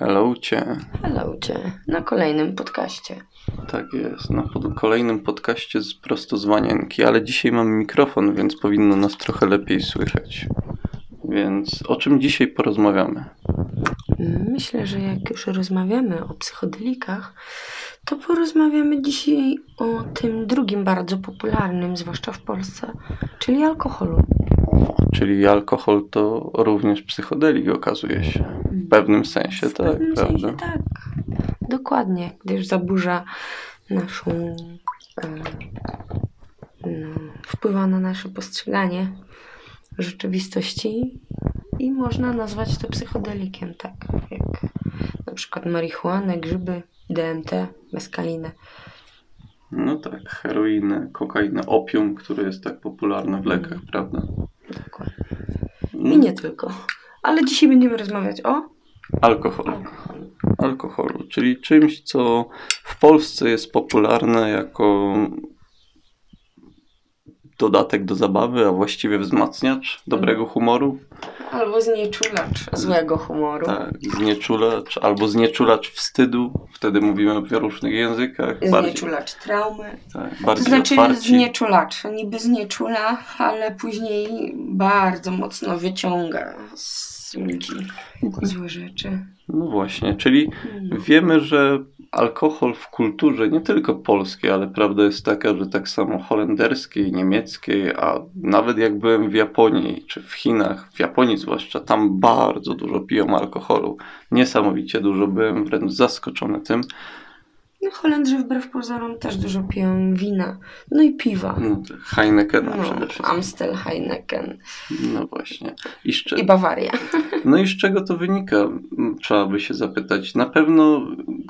Hello cię. Hello cię na kolejnym podcaście. Tak jest, na pod kolejnym podcaście z prosto z Wanienki, ale dzisiaj mamy mikrofon, więc powinno nas trochę lepiej słychać. Więc o czym dzisiaj porozmawiamy? Myślę, że jak już rozmawiamy o psychodelikach, to porozmawiamy dzisiaj o tym drugim bardzo popularnym, zwłaszcza w Polsce, czyli alkoholu. Czyli alkohol to również psychodelik okazuje się. W pewnym sensie, W tak, pewnym prawda? sensie tak. Dokładnie, gdyż zaburza naszą. E, no, wpływa na nasze postrzeganie rzeczywistości i można nazwać to psychodelikiem, tak jak na przykład marihuanę, grzyby, DMT, meskalinę. No tak, heroinę, kokainę, opium, które jest tak popularne w lekach, prawda? I nie tylko. Ale dzisiaj będziemy rozmawiać o Alkohol. alkoholu. alkoholu, czyli czymś, co w Polsce jest popularne jako dodatek do zabawy, a właściwie wzmacniacz dobrego humoru. Albo znieczulacz złego humoru. Tak, znieczulacz albo znieczulacz wstydu. Wtedy mówimy w różnych językach. Bardziej, Znieczulacz traumy. tak, To bardziej znaczy otwarci. znieczulacz. Niby znieczula, ale później bardzo mocno wyciąga z ludzi złe rzeczy. No właśnie, czyli No. wiemy, że alkohol w kulturze, nie tylko polskiej, ale prawda jest taka, że tak samo holenderskiej, niemieckiej, a nawet jak byłem w Japonii czy w Chinach, w Japonii zwłaszcza, tam bardzo dużo piją alkoholu. Niesamowicie dużo, byłem wręcz zaskoczony tym. No, Holendrzy wbrew pozorom też dużo piją wina. No i piwa. No, Heinekena No, przede wszystkim. Amstel, Heineken No właśnie. I szcze... i Bawaria. No i z czego to wynika? Trzeba by się zapytać. Na pewno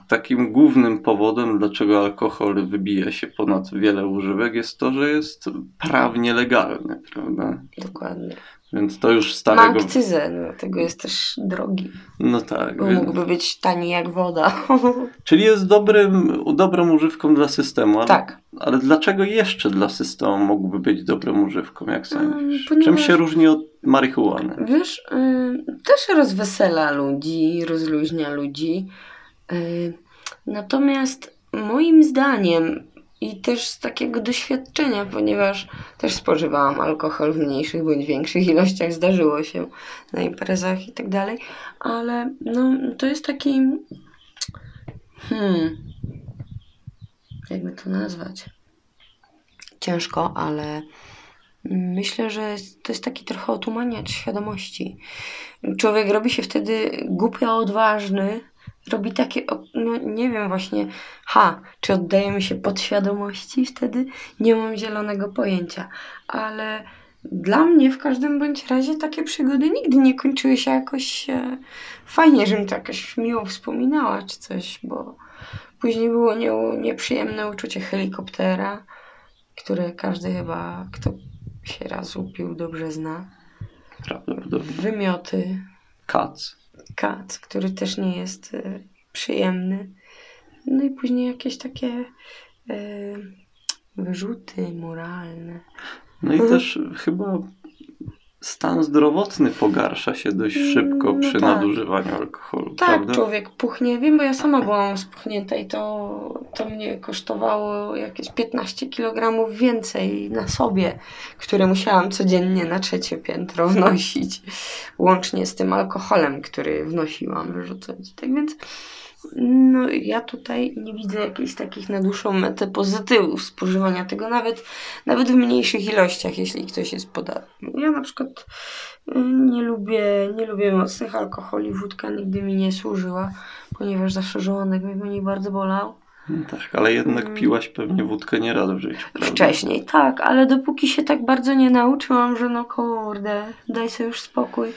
takim głównym powodem, dlaczego alkohol wybija się ponad wiele używek, jest to, że jest prawnie legalny, prawda? Dokładnie. Więc to już Ma starego. akcyzę, dlatego jest też drogi. No tak. Bo Więc... mógłby być tani jak woda. Czyli jest dobrym, dobrą używką dla systemu. Ale, tak. ale dlaczego jeszcze dla systemu mógłby być dobrą używką, jak sądzisz? Czym ponieważ- się różni od marihuany? Wiesz, y, też rozwesela ludzi, rozluźnia ludzi. Y, natomiast moim zdaniem i też z takiego doświadczenia, ponieważ też spożywałam alkohol w mniejszych bądź większych ilościach, zdarzyło się na imprezach i tak dalej, ale no, to jest taki. Hmm. Jakby to nazwać? Ciężko, ale Myślę, że to jest taki trochę otumaniacz świadomości. Człowiek robi się wtedy głupio odważny, robi takie, no nie wiem właśnie, ha, czy oddajemy się podświadomości wtedy? Nie mam zielonego pojęcia, ale dla mnie w każdym bądź razie takie przygody nigdy nie kończyły się jakoś e, fajnie, żebym to jakoś miło wspominała czy coś, bo później było nie, nieprzyjemne uczucie helikoptera, które każdy chyba, kto się raz upił, dobrze zna. Prawdopodobnie. Wymioty, Kac. Kac, który też nie jest e, przyjemny. No i później jakieś takie e, wyrzuty moralne. No i też chyba stan zdrowotny pogarsza się dość szybko No przy tak. nadużywaniu alkoholu, Tak, prawda? człowiek puchnie. Wiem, bo ja sama byłam spuchnięta i to, to mnie kosztowało jakieś 15 kg więcej na sobie, które musiałam codziennie na trzecie piętro wnosić, łącznie z tym alkoholem, który wnosiłam wyrzucać. Tak więc no, ja tutaj nie widzę jakichś takich na dłuższą metę pozytywów spożywania tego, nawet, nawet w mniejszych ilościach, jeśli ktoś jest podatny. Ja na przykład y, nie lubię, nie lubię mocnych alkoholi, wódka nigdy mi nie służyła, ponieważ zawsze żołądek mi mnie bardzo bolał. No tak, ale jednak Mm. piłaś pewnie wódkę nie raz w życiu, prawda? Wcześniej, tak, ale dopóki się tak bardzo nie nauczyłam, że no kurde, daj sobie już spokój,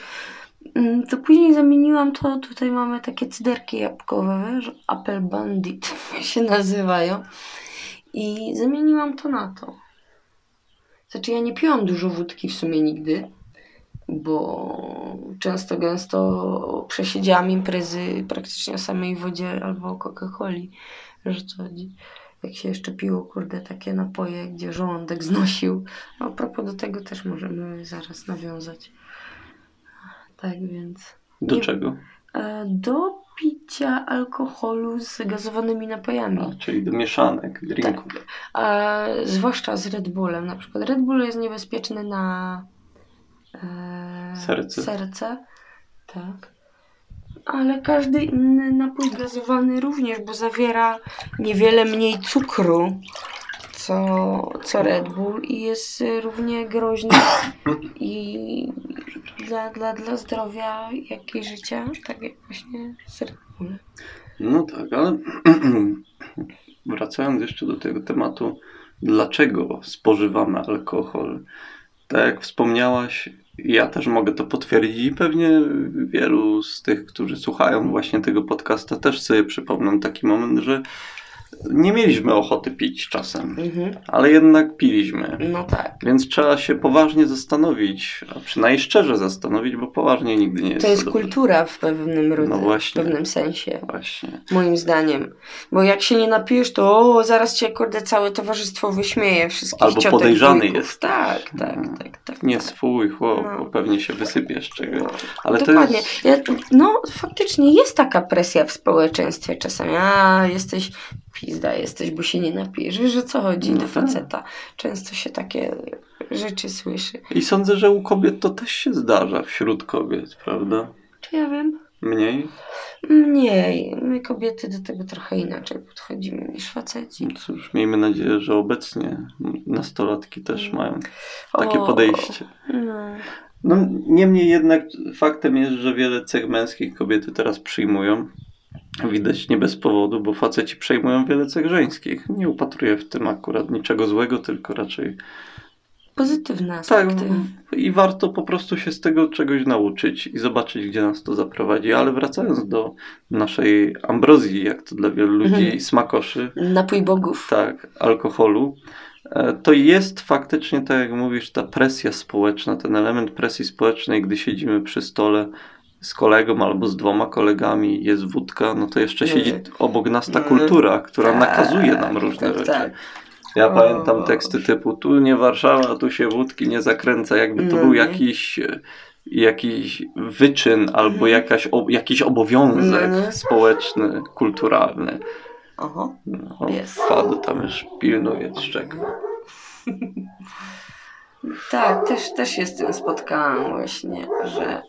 to później zamieniłam to, tutaj mamy takie cyderki jabłkowe, wiesz, Apple Bandit się nazywają i zamieniłam to na to. Znaczy ja nie piłam dużo wódki w sumie nigdy, bo często gęsto przesiedziałam imprezy praktycznie o samej wodzie albo Coca-Coli, że chodzi jak się jeszcze piło, kurde, takie napoje, gdzie żołądek znosił. A propos do tego też możemy zaraz nawiązać. Tak więc. Do Nie- czego? E, Do picia alkoholu z gazowanymi napojami. A, czyli do mieszanek, drinków. A, zwłaszcza z Red Bullem. Na przykład Red Bull jest niebezpieczny na e, Serce. serce. Tak. Ale każdy inny napój gazowany również, bo zawiera niewiele mniej cukru co, co Red Bull i jest równie groźny i dla, dla, dla zdrowia, jak i życia, tak jak właśnie z Red Bullem. No tak, ale wracając jeszcze do tego tematu, dlaczego spożywamy alkohol? Tak jak wspomniałaś, ja też mogę to potwierdzić i pewnie wielu z tych, którzy słuchają właśnie tego podcasta, też sobie przypomną taki moment, że nie mieliśmy ochoty pić czasem, Mhm. ale jednak piliśmy. No tak. Więc trzeba się poważnie zastanowić, a przynajmniej szczerze zastanowić, bo poważnie nigdy nie jest. To jest dobrze. kultura w pewnym No rodzaju, w właśnie. pewnym sensie, Właśnie. moim zdaniem. Bo jak się nie napijesz, to o, zaraz cię kurde całe towarzystwo wyśmieje, wszystkich Albo ciotek, podejrzany wujków. jest. Tak, tak, No. tak, tak. Nie tak. swój chłop, No. bo pewnie się wysypiesz czegoś. No. Ale Dokładnie. jest... Ja, no, faktycznie jest taka presja w społeczeństwie czasami. A, jesteś pizda, jesteś, bo się nie napijesz. Wiesz, o co chodzi No do tak. faceta. Często się takie rzeczy słyszy. I sądzę, że u kobiet to też się zdarza, wśród kobiet, prawda? Czy ja wiem? Mniej? Mniej. My kobiety do tego trochę inaczej podchodzimy niż faceci. No Cóż, miejmy nadzieję, że obecnie nastolatki też Mm. mają takie O, podejście. No. No, niemniej jednak faktem jest, że wiele cech męskich kobiety teraz przyjmują. Widać nie bez powodu, bo faceci przejmują wiele cech żeńskich. Nie upatruję w tym akurat niczego złego, tylko raczej Pozytywne tak. aspekty. I warto po prostu się z tego czegoś nauczyć i zobaczyć, gdzie nas to zaprowadzi. Ale wracając do naszej ambrozji, jak to dla wielu ludzi Mhm. smakoszy, Napój bogów. tak, alkoholu, e, to jest faktycznie, tak jak mówisz, ta presja społeczna, ten element presji społecznej, gdy siedzimy przy stole z kolegą albo z dwoma kolegami, jest wódka, no to jeszcze siedzi Mhm. obok nas ta Mhm. kultura, która Tak, nakazuje nam różne tak, rzeczy. tak. Ja O. pamiętam teksty typu tu nie Warszawa, tu się wódki nie zakręca, jakby to No był nie. jakiś jakiś wyczyn albo Mhm. jakaś, o, jakiś obowiązek No nie. społeczny, kulturalny. Oho. No, Jest. Fadu tam już pilnuje, czeka. Tak, też, też się z tym spotkałam właśnie, że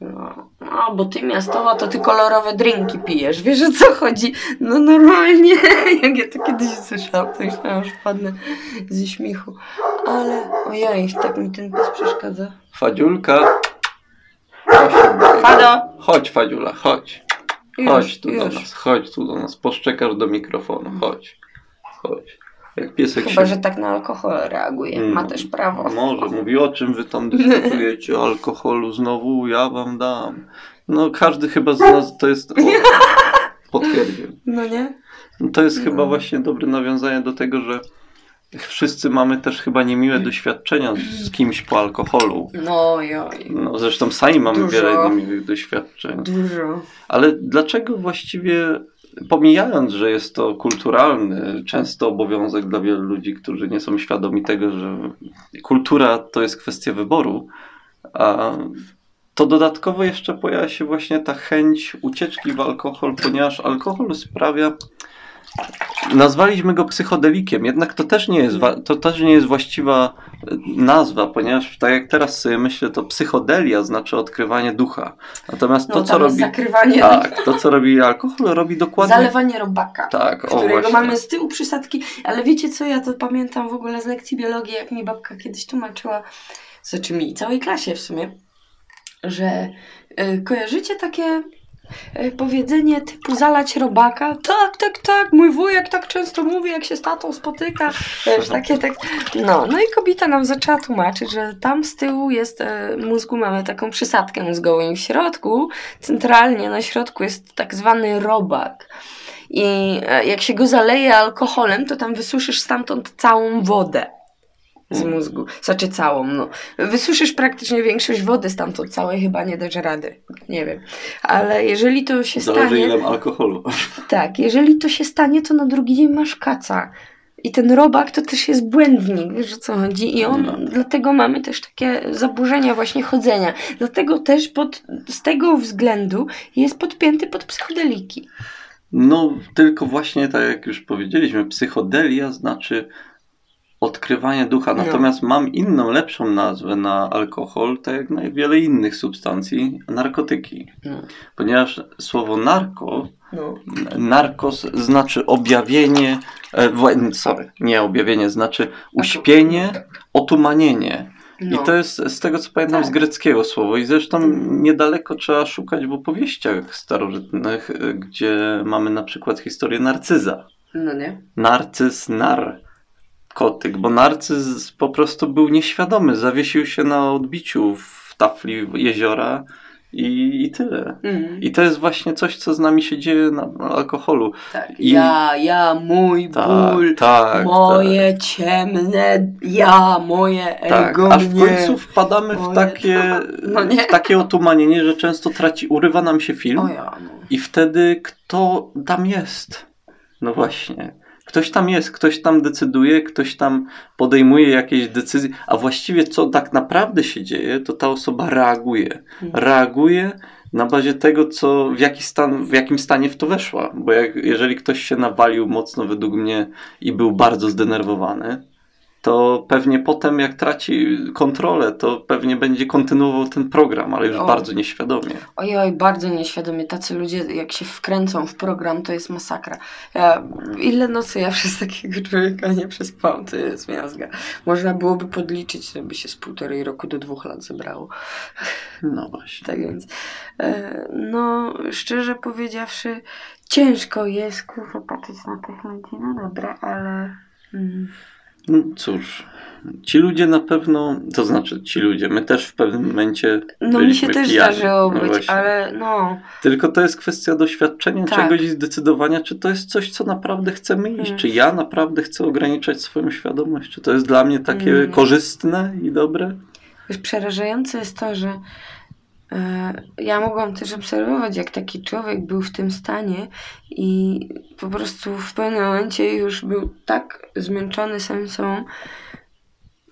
no, no bo ty miastowa, to ty kolorowe drinki pijesz. Wiesz o co chodzi? No normalnie, jak ja to kiedyś słyszałam, to myślałam, że wpadnę ze śmiechu. Ale ojej, tak mi ten pies przeszkadza. Fadziulka. Chodź, Fado! chodź Fadziula, chodź. Już, Chodź tu do już. nas, chodź tu do nas. Poszczekasz do mikrofonu, chodź. Chodź. Jak piesek Chyba, się... że tak na alkohol reaguje. Ma Mm. też prawo. Może, mówi o czym wy tam dyskutujecie, o alkoholu znowu, ja wam dam. No każdy chyba z nas to jest... O, potwierdził. No nie? No, to jest No. chyba właśnie dobre nawiązanie do tego, że wszyscy mamy też chyba niemiłe doświadczenia z kimś po alkoholu. No joj. No, zresztą sami mamy Dużo. wiele niemiłych doświadczeń. Dużo. Ale dlaczego właściwie, pomijając, że jest to kulturalny często obowiązek dla wielu ludzi, którzy nie są świadomi tego, że kultura to jest kwestia wyboru, a to dodatkowo jeszcze pojawia się właśnie ta chęć ucieczki w alkohol, ponieważ alkohol sprawia. Nazwaliśmy go psychodelikiem, jednak to też nie jest, wa- to też nie jest właściwa e, nazwa, ponieważ tak jak teraz sobie myślę, to psychodelia znaczy odkrywanie ducha. Natomiast No to, co tam jest robi. zakrywanie, Tak, to co robi alkohol, robi dokładnie. zalewanie robaka. Tak, o którego mamy z tyłu przysadki, ale wiecie co, ja to pamiętam w ogóle z lekcji biologii, jak mi babka kiedyś tłumaczyła, znaczy mi i całej klasie w sumie, że y, kojarzycie takie powiedzenie typu zalać robaka? Tak, tak, tak, mój wujek tak często mówi, jak się z tatą spotyka, wiesz, takie, tak, no, no i kobieta nam zaczęła tłumaczyć, że tam z tyłu jest e, mózgu, mamy taką przysadkę mózgową i w środku, centralnie na środku jest tak zwany robak. I e, jak się go zaleje alkoholem, to tam wysuszysz stamtąd całą wodę z mózgu. Znaczy całą, no. Wysuszysz praktycznie większość wody stamtąd, całej chyba nie dasz rady. Nie wiem. Ale jeżeli to się Zależy stanie... ile alkoholu. Tak, jeżeli to się stanie, to na drugi dzień masz kaca. I ten robak to też jest błędnik, wiesz o co chodzi? I on, No. dlatego mamy też takie zaburzenia właśnie chodzenia. Dlatego też pod, z tego względu jest podpięty pod psychodeliki. No, tylko właśnie tak jak już powiedzieliśmy, psychodelia znaczy odkrywanie ducha. No. Natomiast mam inną, lepszą nazwę na alkohol, tak jak na wiele innych substancji, narkotyki. No. Ponieważ słowo narko, No. narkos znaczy objawienie, e, sorry, nie objawienie, znaczy uśpienie, otumanienie. No. I to jest z tego co pamiętam Tak. z greckiego słowo. I zresztą niedaleko trzeba szukać w opowieściach starożytnych, y, gdzie mamy na przykład historię narcyza. no nie? Narcyz, nar, kotyk, bo narcyz po prostu był nieświadomy, zawiesił się na odbiciu w tafli jeziora i, i tyle. Mm. I to jest właśnie coś, co z nami się dzieje na, na alkoholu. Tak. I- Ja, ja, mój Tak, ból, tak, moje ciemne ja, moje tak. ego Aż w końcu wpadamy w Moje- takie, No w takie otumanienie, że często traci, urywa nam się film. O ja, no. I wtedy kto tam jest? No właśnie. Ktoś tam jest, ktoś tam decyduje, ktoś tam podejmuje jakieś decyzje, a właściwie co tak naprawdę się dzieje, to ta osoba reaguje. Reaguje na bazie tego, co, w, jaki stan, w jakim stanie w to weszła. Bo jak, jeżeli ktoś się nawalił mocno według mnie i był bardzo zdenerwowany, to pewnie potem jak traci kontrolę, to pewnie będzie kontynuował ten program, ale już O. bardzo nieświadomie. Ojoj, bardzo nieświadomie. Tacy ludzie, jak się wkręcą w program, to jest masakra. Ja, ile nocy ja przez takiego człowieka nie przespałam, to jest miazga. Można byłoby podliczyć, żeby się z półtorej roku do dwóch lat zebrało. No właśnie. Tak więc, e, no, szczerze powiedziawszy, ciężko jest, kurwa, patrzeć na tych ludzi. No dobra, ale... Mm, No cóż, ci ludzie na pewno, to znaczy ci ludzie, my też w pewnym momencie. no mi się też pijani. zdarzyło No być, właśnie. ale no... Tylko to jest kwestia doświadczenia Tak. czegoś i zdecydowania, czy to jest coś, co naprawdę chcemy iść. Mm. Czy ja naprawdę chcę ograniczać swoją świadomość? Czy to jest dla mnie takie Mm. korzystne i dobre? Wiesz, przerażające jest to, że ja mogłam też obserwować, jak taki człowiek był w tym stanie i po prostu w pewnym momencie już był tak zmęczony samym sobą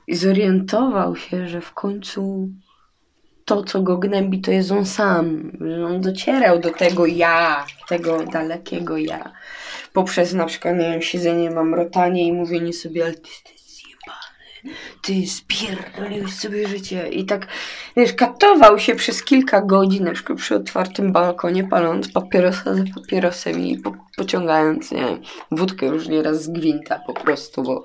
i zorientował się, że w końcu to, co go gnębi, to jest on sam. Że on docierał do tego ja, tego dalekiego ja. Poprzez na przykład, nie wiem, siedzenie, mamrotanie i mówienie sobie, ale ty spierdoliłeś sobie życie. I tak, wiesz, katował się przez kilka godzin, na przykład przy otwartym balkonie, paląc papierosa za papierosem i po, pociągając, nie wódkę już nieraz z gwinta po prostu, bo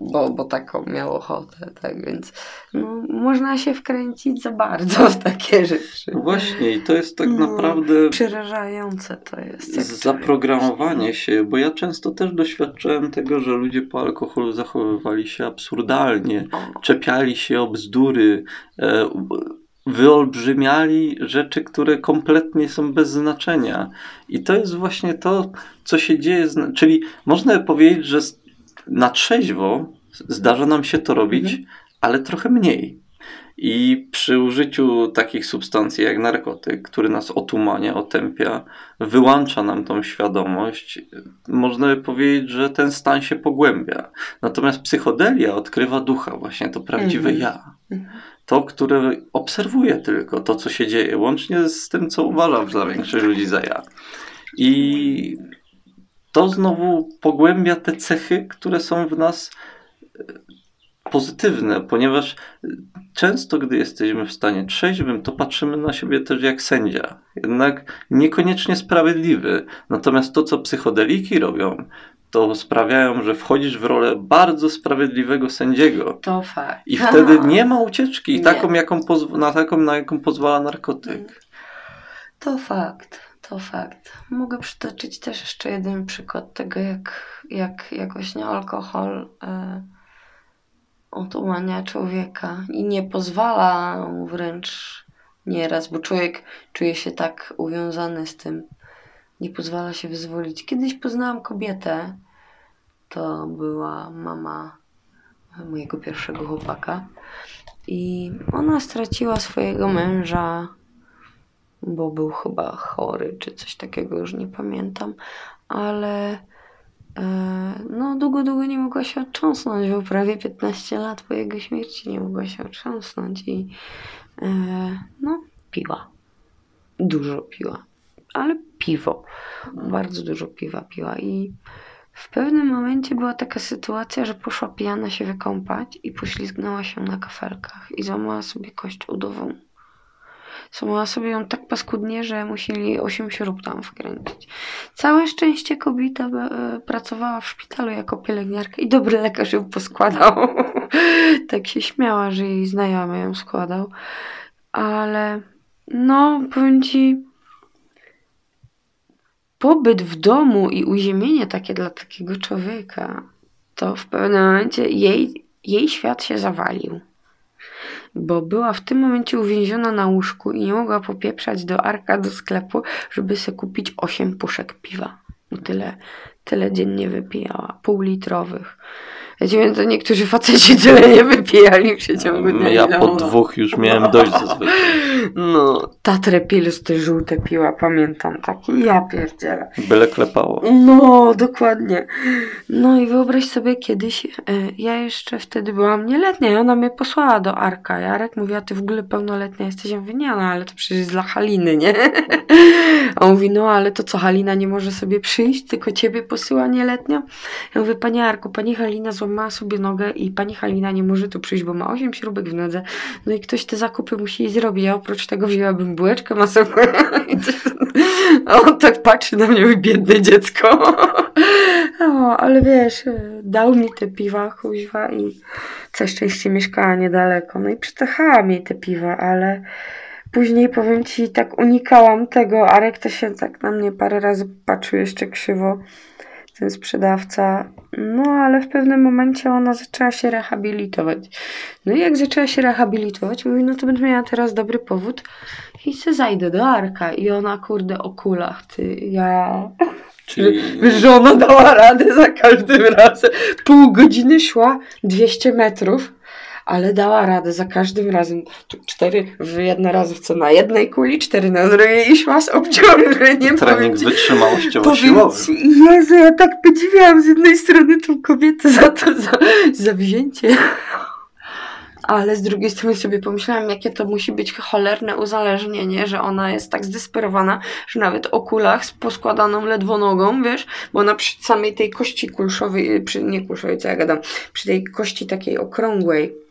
bo, bo taką miał ochotę, tak więc no, można się wkręcić za bardzo w takie rzeczy. No właśnie, i to jest tak No. naprawdę Przerażające to jest. człowiek- zaprogramowanie się, bo ja często też doświadczałem tego, że ludzie po alkoholu zachowywali się absurdalnie. O, czepiali się o bzdury, e, wyolbrzymiali rzeczy, które kompletnie są bez znaczenia. I to jest właśnie to, co się dzieje. Czyli można powiedzieć, że na trzeźwo zdarza nam się to robić, Mhm. ale trochę mniej. I przy użyciu takich substancji jak narkotyk, który nas otumania, otępia, wyłącza nam tą świadomość, można by powiedzieć, że ten stan się pogłębia. Natomiast psychodelia odkrywa ducha, właśnie to prawdziwe Mhm. ja. Mhm. To, które obserwuje tylko to, co się dzieje, łącznie z tym, co uważam za większość ludzi za ja. I to znowu pogłębia te cechy, które są w nas e, pozytywne, ponieważ e, często, gdy jesteśmy w stanie trzeźwym, to patrzymy na siebie też jak sędzia, jednak niekoniecznie sprawiedliwy. Natomiast to, co psychodeliki robią, to sprawiają, że wchodzisz w rolę bardzo sprawiedliwego sędziego. To fakt. I wtedy nie ma ucieczki, Nie. taką, jaką na taką, na jaką pozwala narkotyk. To fakt, to fakt. Mogę przytoczyć też jeszcze jeden przykład tego, jak, jak, jak właśnie alkohol e, człowieka i nie pozwala mu wręcz nieraz, bo człowiek czuje się tak uwiązany z tym, nie pozwala się wyzwolić. Kiedyś poznałam kobietę, to była mama mojego pierwszego chłopaka i ona straciła swojego męża bo był chyba chory, czy coś takiego, już nie pamiętam, ale e, no długo, długo nie mogła się otrząsnąć, bo prawie 15 lat po jego śmierci nie mogła się otrząsnąć i e, no piła. Dużo piła, ale piwo. Bardzo dużo piwa piła i w pewnym momencie była taka sytuacja, że poszła pijana się wykąpać i poślizgnęła się na kafelkach i złamała sobie kość udową. Złamała sobie ją tak paskudnie, że musieli 8 śrub tam wkręcić. Całe szczęście kobieta e, pracowała w szpitalu jako pielęgniarka i dobry lekarz ją poskładał. tak się śmiała, że jej znajomy ją składał. Ale no, powiem ci, pobyt w domu i uziemienie takie dla takiego człowieka, to w pewnym momencie jej, jej świat się zawalił. Bo była w tym momencie uwięziona na łóżku i nie mogła popieprzać do arka do sklepu, żeby sobie kupić 8 puszek piwa. Bo tyle, tyle dziennie wypijała, półlitrowych. Wiecie, to niektórzy faceci tyle nie wypijali w przeciągu dnia. Ja po dwóch już miałem dość zazwyczaj. No, Tatrę Pils, te żółte piła, pamiętam takie, ja pierdzielę. Byle klepało. No, dokładnie. No i wyobraź sobie kiedyś, e, ja jeszcze wtedy byłam nieletnia i ona mnie posłała do Arka. Jarek mówi, a ty w ogóle pełnoletnia jesteś. Ja mówię, nie no, ale to przecież jest dla Haliny, nie? A on mówi, no ale to co, Halina nie może sobie przyjść, tylko ciebie posyła nieletnia? Ja mówię, panie Arku, pani Halina złamała sobie nogę i pani Halina nie może tu przyjść, bo ma 8 śrubek w nodze. No i ktoś te zakupy musi zrobić. Ja oprócz tego wzięłabym bułeczkę masową. On tak patrzy na mnie, biedne dziecko. O, ale wiesz, e, dał mi te piwa, kuźwa i całe szczęście mieszkała niedaleko. No i przytachałam jej te piwa, ale później powiem ci, tak unikałam tego. Arek to się tak na mnie parę razy patrzył jeszcze krzywo, ten sprzedawca. No, ale w pewnym momencie ona zaczęła się rehabilitować. No i jak zaczęła się rehabilitować, mówi, no to będę miała teraz dobry powód i se zajdę do Arka. I ona, kurde, o kulach, ty, ja... Czyli Wiesz, że ona dała radę za każdym razem. Pół godziny szła 200 metrów, ale dała radę za każdym razem. Cztery w jednorazówce na jednej kuli, cztery na drugiej i szła z obciążeniem. trening powiem ci- wytrzymałościowo-siłowy. Powiem ci, Jezu, ja tak podziwiałam z jednej strony tą kobietę za to za, za wzięcie. Ale z drugiej strony sobie pomyślałam, jakie to musi być cholerne uzależnienie, że ona jest tak zdesperowana, że nawet o kulach z poskładaną ledwo nogą, wiesz, bo ona przy samej tej kości kulszowej, przy, nie kulszowej, co ja gadam, przy tej kości takiej okrągłej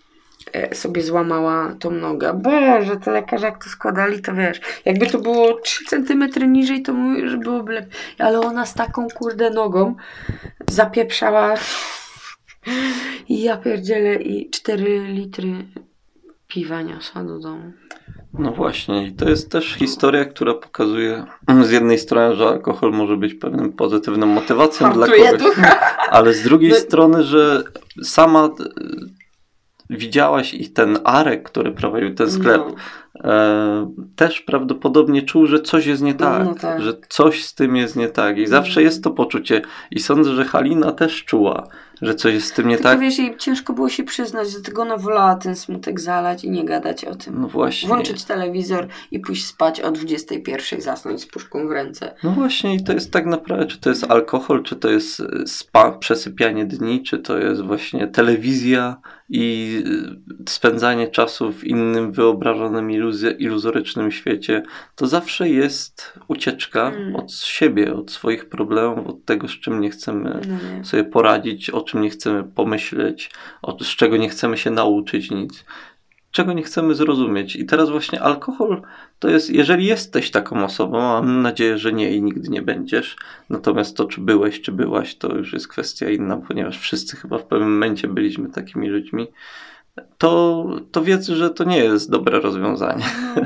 sobie złamała tą nogę. Boże, te lekarze jak to składali, to wiesz, jakby to było 3 cm niżej, to mówię, że byłoby lepiej. Ale ona z taką kurde nogą zapieprzała i ja pierdzielę i 4 litry piwa niosła do domu. No właśnie, i to jest też historia, która pokazuje z jednej strony, że alkohol może być pewnym pozytywną motywacją dla Hartuje kogoś, ducha. ale z drugiej No- strony, że sama e, widziałaś i ten Arek, który prowadził ten sklep, No. e, też prawdopodobnie czuł, że coś jest nie tak, No tak. że coś z tym jest nie tak i zawsze jest to poczucie i sądzę, że Halina też czuła, że coś jest z tym nie Tylko tak. wiesz, jej ciężko było się przyznać, dlatego ona wolała ten smutek zalać i nie gadać o tym. No właśnie. Włączyć telewizor i pójść spać o 21 zasnąć z puszką w ręce. No właśnie i to jest tak naprawdę, czy to jest alkohol, czy to jest spa, przesypianie dni, czy to jest właśnie telewizja i e, spędzanie czasu w innym wyobrażonym iluzorycznym świecie, to zawsze jest ucieczka Mm. od siebie, od swoich problemów, od tego, z czym nie chcemy No nie. sobie poradzić, o czym nie chcemy pomyśleć, o, z czego nie chcemy się nauczyć nic, czego nie chcemy zrozumieć. I teraz właśnie alkohol to jest, jeżeli jesteś taką osobą, a mam nadzieję, że nie i nigdy nie będziesz, natomiast to, czy byłeś, czy byłaś, to już jest kwestia inna, ponieważ wszyscy chyba w pewnym momencie byliśmy takimi ludźmi, to, to wiedz, że to nie jest dobre rozwiązanie. No.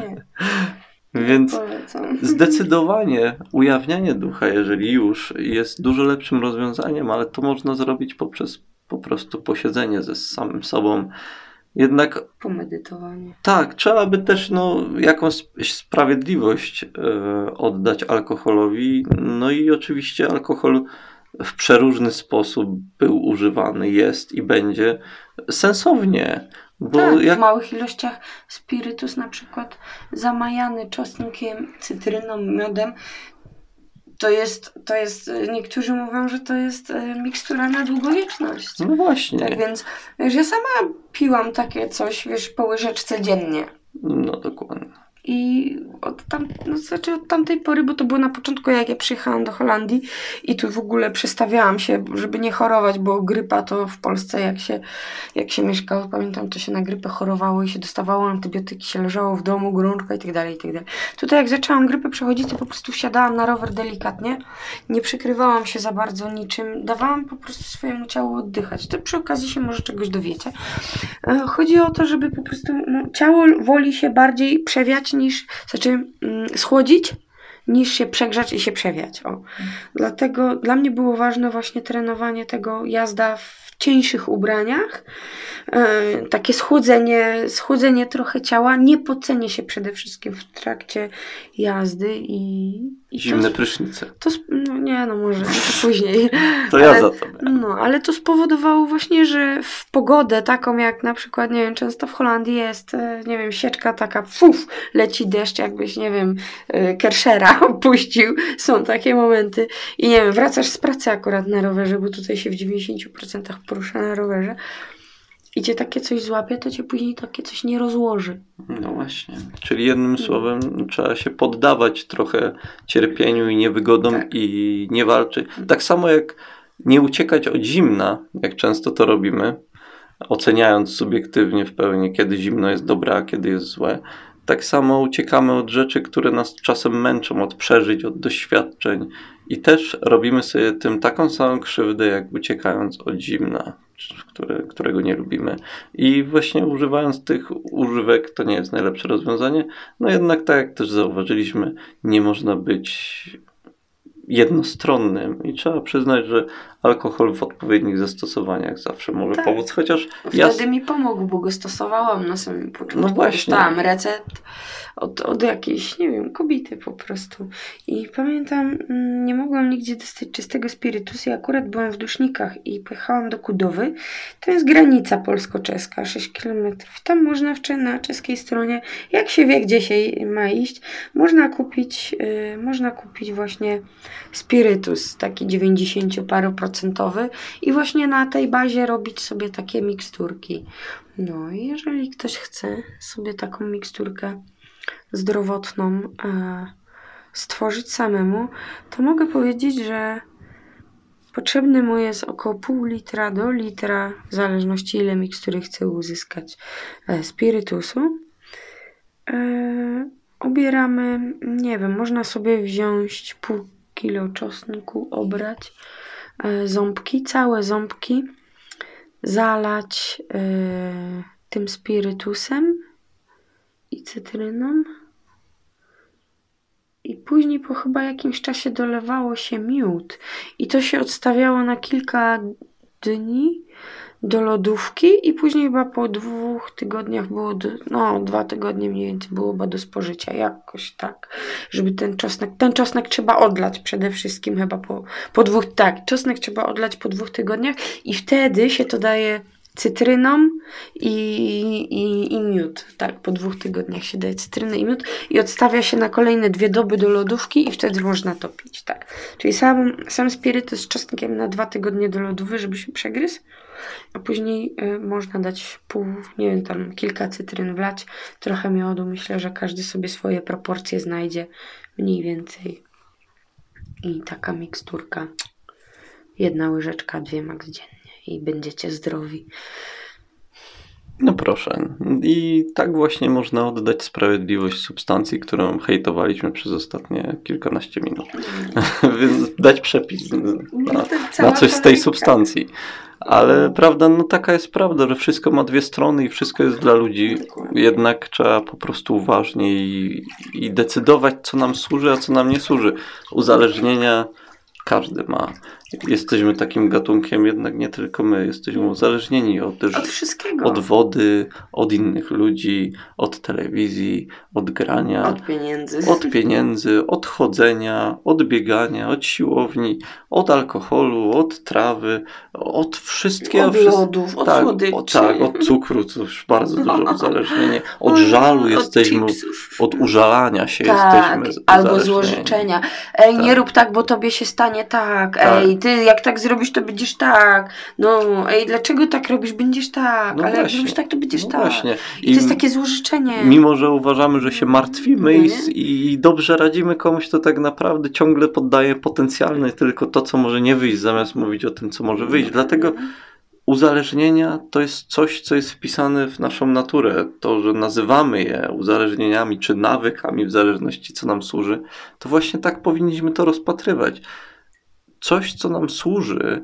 Więc Polecam. Zdecydowanie ujawnianie ducha, jeżeli już, jest dużo lepszym rozwiązaniem, ale to można zrobić poprzez po prostu posiedzenie ze samym sobą. Jednak Pomedytowanie. tak, trzeba by też no, jakąś sprawiedliwość e, oddać alkoholowi. No i oczywiście alkohol w przeróżny sposób był używany, jest i będzie sensownie. Bo tak, jak w małych ilościach spirytus na przykład zamajany czosnkiem, cytryną, miodem to jest, to jest, niektórzy mówią, że to jest y, mikstura na długowieczność. No właśnie. Tak więc, wiesz, ja sama piłam takie coś, wiesz, po łyżeczce dziennie. No dokładnie. I od, tam, no, znaczy od tamtej pory, bo to było na początku, jak ja przyjechałam do Holandii i tu w ogóle przestawiałam się, żeby nie chorować, bo grypa to w Polsce, jak się, jak się mieszkało, pamiętam, to się na grypę chorowało i się dostawało antybiotyki, się leżało w domu, gorączka i tak dalej, i tak dalej. Tutaj jak zaczęłam grypę przechodzić, to po prostu wsiadałam na rower delikatnie, nie przykrywałam się za bardzo niczym, dawałam po prostu swojemu ciału oddychać. To przy okazji się może czegoś dowiecie. E, Chodzi o to, żeby po prostu no, ciało woli się bardziej przewiać niż, znaczy mm, schłodzić, niż się przegrzać i się przewiać. O. Dlatego dla mnie było ważne właśnie trenowanie tego jazda w cieńszych ubraniach, e, takie schłodzenie, schłodzenie trochę ciała, nie pocenie się przede wszystkim w trakcie jazdy i, i Zimne to, prysznice. to no nie no może to później. To ja Ale- za tobie. No, ale to spowodowało właśnie, że w pogodę taką jak na przykład, nie wiem, często w Holandii jest, e, nie wiem, sieczka taka, fuf, leci deszcz, jakbyś, nie wiem, e, Kershera opuścił. Są takie momenty. I nie wiem, wracasz z pracy akurat na rowerze, bo tutaj się w 90% porusza na rowerze. I cię takie coś złapie, to cię później takie coś nie rozłoży. No właśnie. Czyli jednym słowem trzeba się poddawać trochę cierpieniu i niewygodom Tak. i nie walczyć. Tak samo jak nie uciekać od zimna, jak często to robimy, oceniając subiektywnie w pełni, kiedy zimno jest dobre, a kiedy jest złe. Tak samo uciekamy od rzeczy, które nas czasem męczą, od przeżyć, od doświadczeń. I też robimy sobie tym taką samą krzywdę, jak uciekając od zimna, które, którego nie lubimy. I właśnie używając tych używek, to nie jest najlepsze rozwiązanie. No jednak, tak jak też zauważyliśmy, nie można być jednostronnym i trzeba przyznać, że alkohol w odpowiednich zastosowaniach zawsze może Tak. pomóc, chociaż Wtedy ja mi pomógł, bo go stosowałam na samym początku. No właśnie. Dostałam recept od, od jakiejś, nie wiem, kobiety po prostu. I pamiętam, mm, nie mogłam nigdzie dostać czystego spirytusu i akurat byłam w Dusznikach i pojechałam do Kudowy. To jest granica polsko-czeska, 6 km. Tam można w, na czeskiej stronie, jak się wie, gdzie się ma iść, można kupić, y, można kupić właśnie spirytus, taki 90-paroprocentowy i właśnie na tej bazie robić sobie takie miksturki. No i jeżeli ktoś chce sobie taką miksturkę zdrowotną e, stworzyć samemu, to mogę powiedzieć, że potrzebny mu jest około pół litra do litra, w zależności ile mikstury chce uzyskać e, spirytusu. E, obieramy, nie wiem, można sobie wziąć pół kilo czosnku, obrać ząbki, całe ząbki, zalać e, tym spirytusem i cytryną. I później po chyba jakimś czasie dolewało się miód. I to się odstawiało na kilka dni do lodówki i później chyba po dwóch tygodniach było, do, no dwa tygodnie mniej więcej było chyba do spożycia, jakoś tak, żeby ten czosnek, ten czosnek trzeba odlać przede wszystkim chyba po, po dwóch, tak, czosnek trzeba odlać po dwóch tygodniach i wtedy się to daje cytryną i, i, i miód, tak, po dwóch tygodniach się daje cytrynę i miód i odstawia się na kolejne dwie doby do lodówki i wtedy można to pić, tak. Czyli sam, sam spirytus z czosnkiem na dwa tygodnie do lodówy, żeby się przegryzł, a później y, można dać pół, nie wiem, tam kilka cytryn wlać, trochę miodu. Myślę, że każdy sobie swoje proporcje znajdzie mniej więcej. I taka miksturka. Jedna łyżeczka, dwie max dziennie i będziecie zdrowi. No proszę. I tak właśnie można oddać sprawiedliwość substancji, którą hejtowaliśmy przez ostatnie kilkanaście minut. Więc dać przepis na, No na coś z tej substancji. Ale prawda, no taka jest prawda, że wszystko ma dwie strony i wszystko jest dla ludzi. Jednak trzeba po prostu uważnie i, i decydować, co nam służy, a co nam nie służy. Uzależnienia każdy ma. Jesteśmy takim gatunkiem, jednak nie tylko my, jesteśmy uzależnieni od, Od wszystkiego. od wody, od innych ludzi, od telewizji, od grania, Od pieniędzy. od pieniędzy, od chodzenia, od biegania, od siłowni, od alkoholu, od trawy, od wszystkiego. Od lodów, od tak, słodyczy. o, tak, od cukru, to już bardzo duże uzależnienie. Od żalu od jesteśmy, chipsów. od użalania się Tak, jesteśmy albo złożyczenia. Ej, nie Tak. rób tak, bo tobie się stanie tak. Tak. Ej, ty jak tak zrobisz, to będziesz tak. No, ej, dlaczego tak robisz? Będziesz tak. No Ale jak właśnie. zrobisz tak, to będziesz No tak. właśnie. I to jest takie złożyczenie. Mimo, że uważamy, że się martwimy No i, i dobrze radzimy komuś, to tak naprawdę ciągle poddaje potencjalny tylko to, co może nie wyjść, zamiast mówić o tym, co może wyjść. Dlatego uzależnienia to jest coś, co jest wpisane w naszą naturę. To, że nazywamy je uzależnieniami czy nawykami, w zależności co nam służy, to właśnie tak powinniśmy to rozpatrywać. Coś, co nam służy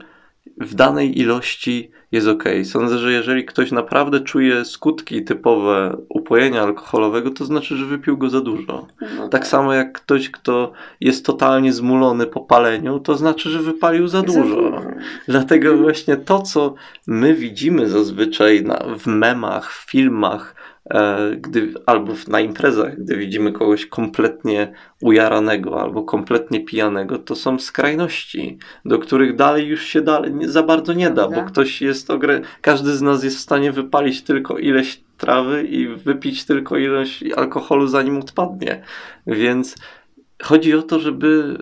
w danej ilości jest ok. Sądzę, że jeżeli ktoś naprawdę czuje skutki typowe upojenia alkoholowego, to znaczy, że wypił go za dużo. No Tak samo jak ktoś, kto jest totalnie zmulony po paleniu, to znaczy, że wypalił za dużo. Dlatego właśnie to, co my widzimy zazwyczaj na, w memach, w filmach, e, gdy, albo na imprezach, gdy widzimy kogoś kompletnie ujaranego albo kompletnie pijanego, to są skrajności, do których dalej już się dalej za bardzo nie da, bo ktoś jest ogre... każdy z nas jest w stanie wypalić tylko ileś trawy i wypić tylko ilość alkoholu zanim odpadnie. Więc Chodzi o to, żeby,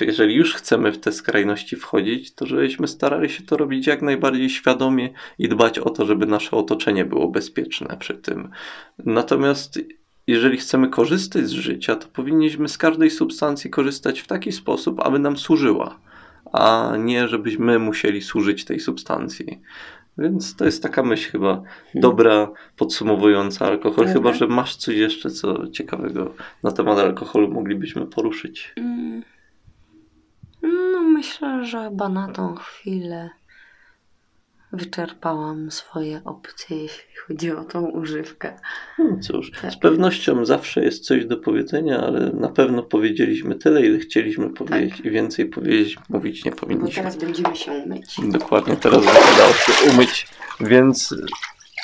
jeżeli już chcemy w te skrajności wchodzić, to żebyśmy starali się to robić jak najbardziej świadomie i dbać o to, żeby nasze otoczenie było bezpieczne przy tym. Natomiast jeżeli chcemy korzystać z życia, to powinniśmy z każdej substancji korzystać w taki sposób, aby nam służyła, a nie żebyśmy musieli służyć tej substancji. Więc to jest taka myśl chyba dobra, podsumowująca alkohol. Dobra. Chyba, że masz coś jeszcze, co ciekawego na temat alkoholu moglibyśmy poruszyć. Mm. No, myślę, że chyba na tą chwilę wyczerpałam swoje opcje, jeśli chodzi o tą używkę. No cóż, Tak. z pewnością zawsze jest coś do powiedzenia, ale na pewno powiedzieliśmy tyle, ile chcieliśmy powiedzieć i więcej powiedzieć, mówić nie Bo powinniśmy. teraz będziemy się umyć. Dokładnie, teraz wypadało się umyć, więc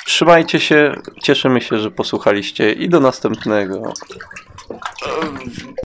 trzymajcie się, cieszymy się, że posłuchaliście i do następnego.